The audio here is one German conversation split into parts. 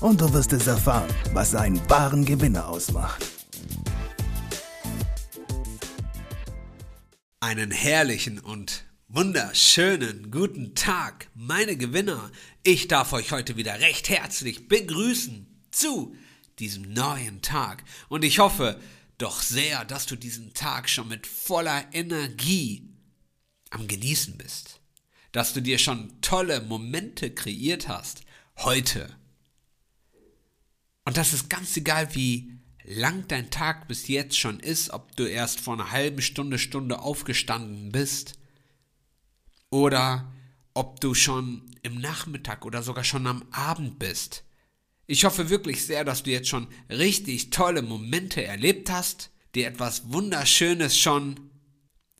und du wirst es erfahren, was einen wahren Gewinner ausmacht. Einen herrlichen und wunderschönen guten Tag, meine Gewinner. Ich darf euch heute wieder recht herzlich begrüßen zu diesem neuen Tag. Und ich hoffe doch sehr, dass du diesen Tag schon mit voller Energie am Genießen bist. Dass du dir schon tolle Momente kreiert hast. Heute und das ist ganz egal, wie lang dein Tag bis jetzt schon ist, ob du erst vor einer halben Stunde, Stunde aufgestanden bist oder ob du schon im Nachmittag oder sogar schon am Abend bist. Ich hoffe wirklich sehr, dass du jetzt schon richtig tolle Momente erlebt hast, dir etwas Wunderschönes schon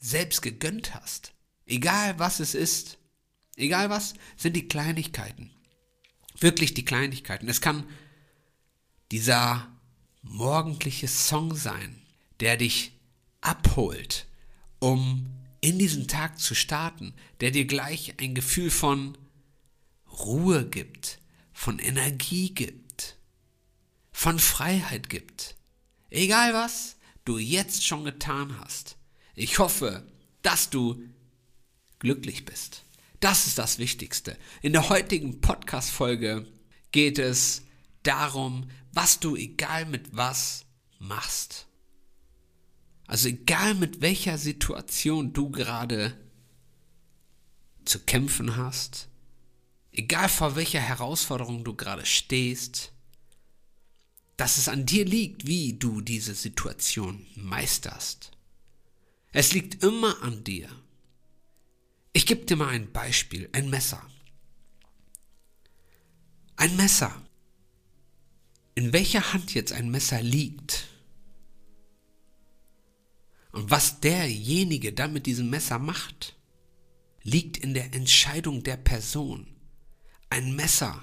selbst gegönnt hast. Egal was es ist, egal was, sind die Kleinigkeiten. Wirklich die Kleinigkeiten. Es kann dieser morgendliche Song sein, der dich abholt, um in diesen Tag zu starten, der dir gleich ein Gefühl von Ruhe gibt, von Energie gibt, von Freiheit gibt. Egal was du jetzt schon getan hast. Ich hoffe, dass du glücklich bist. Das ist das Wichtigste. In der heutigen Podcast-Folge geht es darum, was du egal mit was machst. Also egal mit welcher Situation du gerade zu kämpfen hast, egal vor welcher Herausforderung du gerade stehst, dass es an dir liegt, wie du diese Situation meisterst. Es liegt immer an dir. Ich gebe dir mal ein Beispiel, ein Messer. Ein Messer in welcher Hand jetzt ein Messer liegt und was derjenige dann mit diesem Messer macht, liegt in der Entscheidung der Person. Ein Messer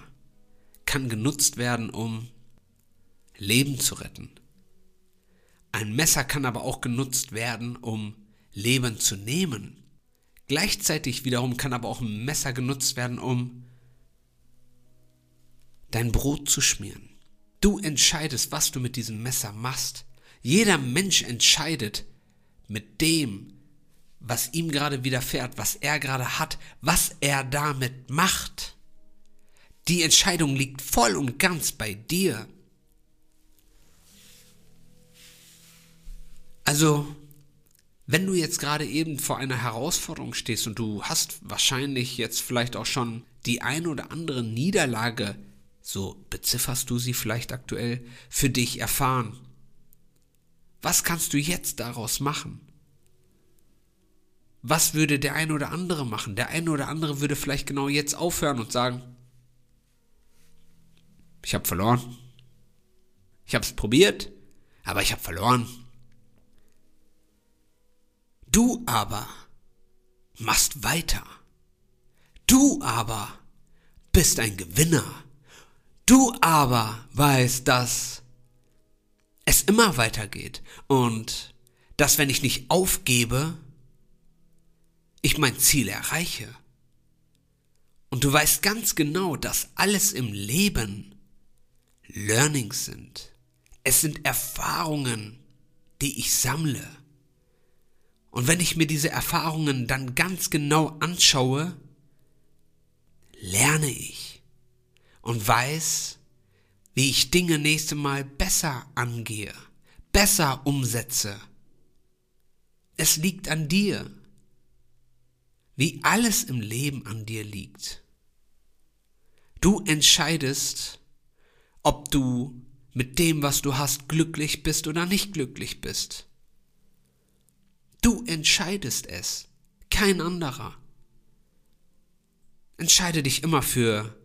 kann genutzt werden, um Leben zu retten. Ein Messer kann aber auch genutzt werden, um Leben zu nehmen. Gleichzeitig wiederum kann aber auch ein Messer genutzt werden, um dein Brot zu schmieren. Du entscheidest, was du mit diesem Messer machst. Jeder Mensch entscheidet mit dem, was ihm gerade widerfährt, was er gerade hat, was er damit macht. Die Entscheidung liegt voll und ganz bei dir. Also, wenn du jetzt gerade eben vor einer Herausforderung stehst und du hast wahrscheinlich jetzt vielleicht auch schon die ein oder andere Niederlage so bezifferst du sie vielleicht aktuell, für dich erfahren. Was kannst du jetzt daraus machen? Was würde der eine oder andere machen? Der eine oder andere würde vielleicht genau jetzt aufhören und sagen, ich habe verloren. Ich habe es probiert, aber ich habe verloren. Du aber machst weiter. Du aber bist ein Gewinner. Du aber weißt, dass es immer weitergeht und dass wenn ich nicht aufgebe, ich mein Ziel erreiche. Und du weißt ganz genau, dass alles im Leben Learnings sind. Es sind Erfahrungen, die ich sammle. Und wenn ich mir diese Erfahrungen dann ganz genau anschaue, lerne ich und weiß, wie ich Dinge nächste Mal besser angehe, besser umsetze. Es liegt an dir, wie alles im Leben an dir liegt. Du entscheidest, ob du mit dem, was du hast, glücklich bist oder nicht glücklich bist. Du entscheidest es, kein anderer. Entscheide dich immer für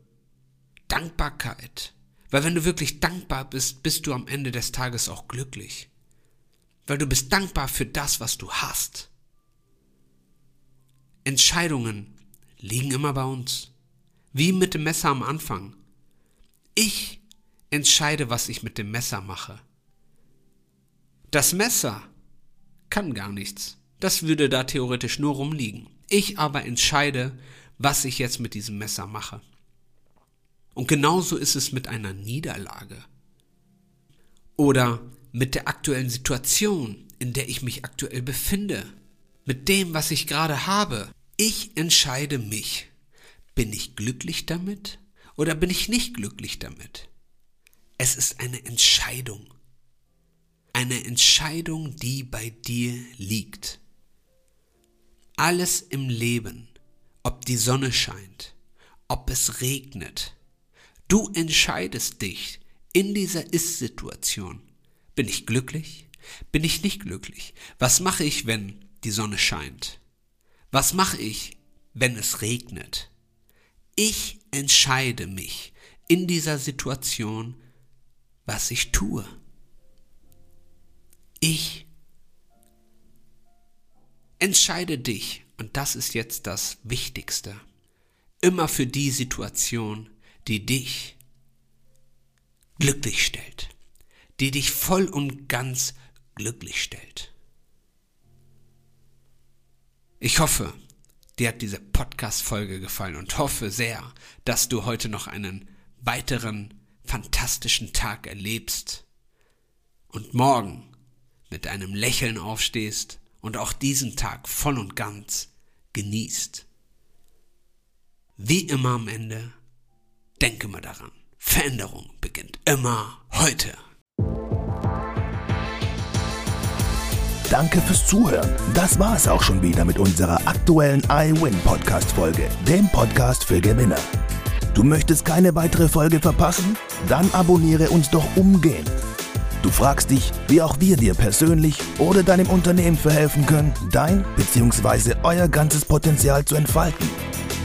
Dankbarkeit. Weil wenn du wirklich dankbar bist, bist du am Ende des Tages auch glücklich. Weil du bist dankbar für das, was du hast. Entscheidungen liegen immer bei uns. Wie mit dem Messer am Anfang. Ich entscheide, was ich mit dem Messer mache. Das Messer kann gar nichts. Das würde da theoretisch nur rumliegen. Ich aber entscheide, was ich jetzt mit diesem Messer mache. Und genauso ist es mit einer Niederlage. Oder mit der aktuellen Situation, in der ich mich aktuell befinde. Mit dem, was ich gerade habe. Ich entscheide mich. Bin ich glücklich damit oder bin ich nicht glücklich damit? Es ist eine Entscheidung. Eine Entscheidung, die bei dir liegt. Alles im Leben, ob die Sonne scheint, ob es regnet, du entscheidest dich in dieser Ist-Situation. Bin ich glücklich? Bin ich nicht glücklich? Was mache ich, wenn die Sonne scheint? Was mache ich, wenn es regnet? Ich entscheide mich in dieser Situation, was ich tue. Ich entscheide dich, und das ist jetzt das Wichtigste, immer für die Situation, die dich glücklich stellt, die dich voll und ganz glücklich stellt. Ich hoffe, dir hat diese Podcast-Folge gefallen und hoffe sehr, dass du heute noch einen weiteren fantastischen Tag erlebst und morgen mit einem Lächeln aufstehst und auch diesen Tag voll und ganz genießt. Wie immer am Ende, denke mal daran, Veränderung beginnt immer heute. Danke fürs Zuhören. Das war es auch schon wieder mit unserer aktuellen iWin Podcast Folge, dem Podcast für Gewinner. Du möchtest keine weitere Folge verpassen? Dann abonniere uns doch umgehend Du fragst dich, wie auch wir dir persönlich oder deinem Unternehmen verhelfen können, dein bzw. euer ganzes Potenzial zu entfalten.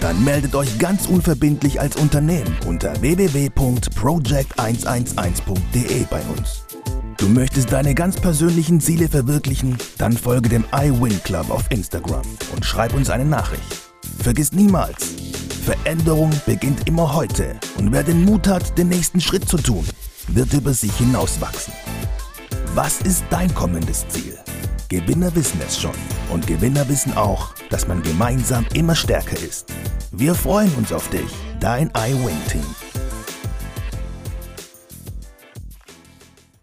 Dann meldet euch ganz unverbindlich als Unternehmen unter www.project111.de bei uns. Du möchtest deine ganz persönlichen Ziele verwirklichen? Dann folge dem iWin Club auf Instagram und schreib uns eine Nachricht. Vergiss niemals, Veränderung beginnt immer heute und wer den Mut hat, den nächsten Schritt zu tun, wird über sich hinauswachsen. Was ist dein kommendes Ziel? Gewinner wissen es schon und Gewinner wissen auch, dass man gemeinsam immer stärker ist. Wir freuen uns auf dich, dein iWin-Team.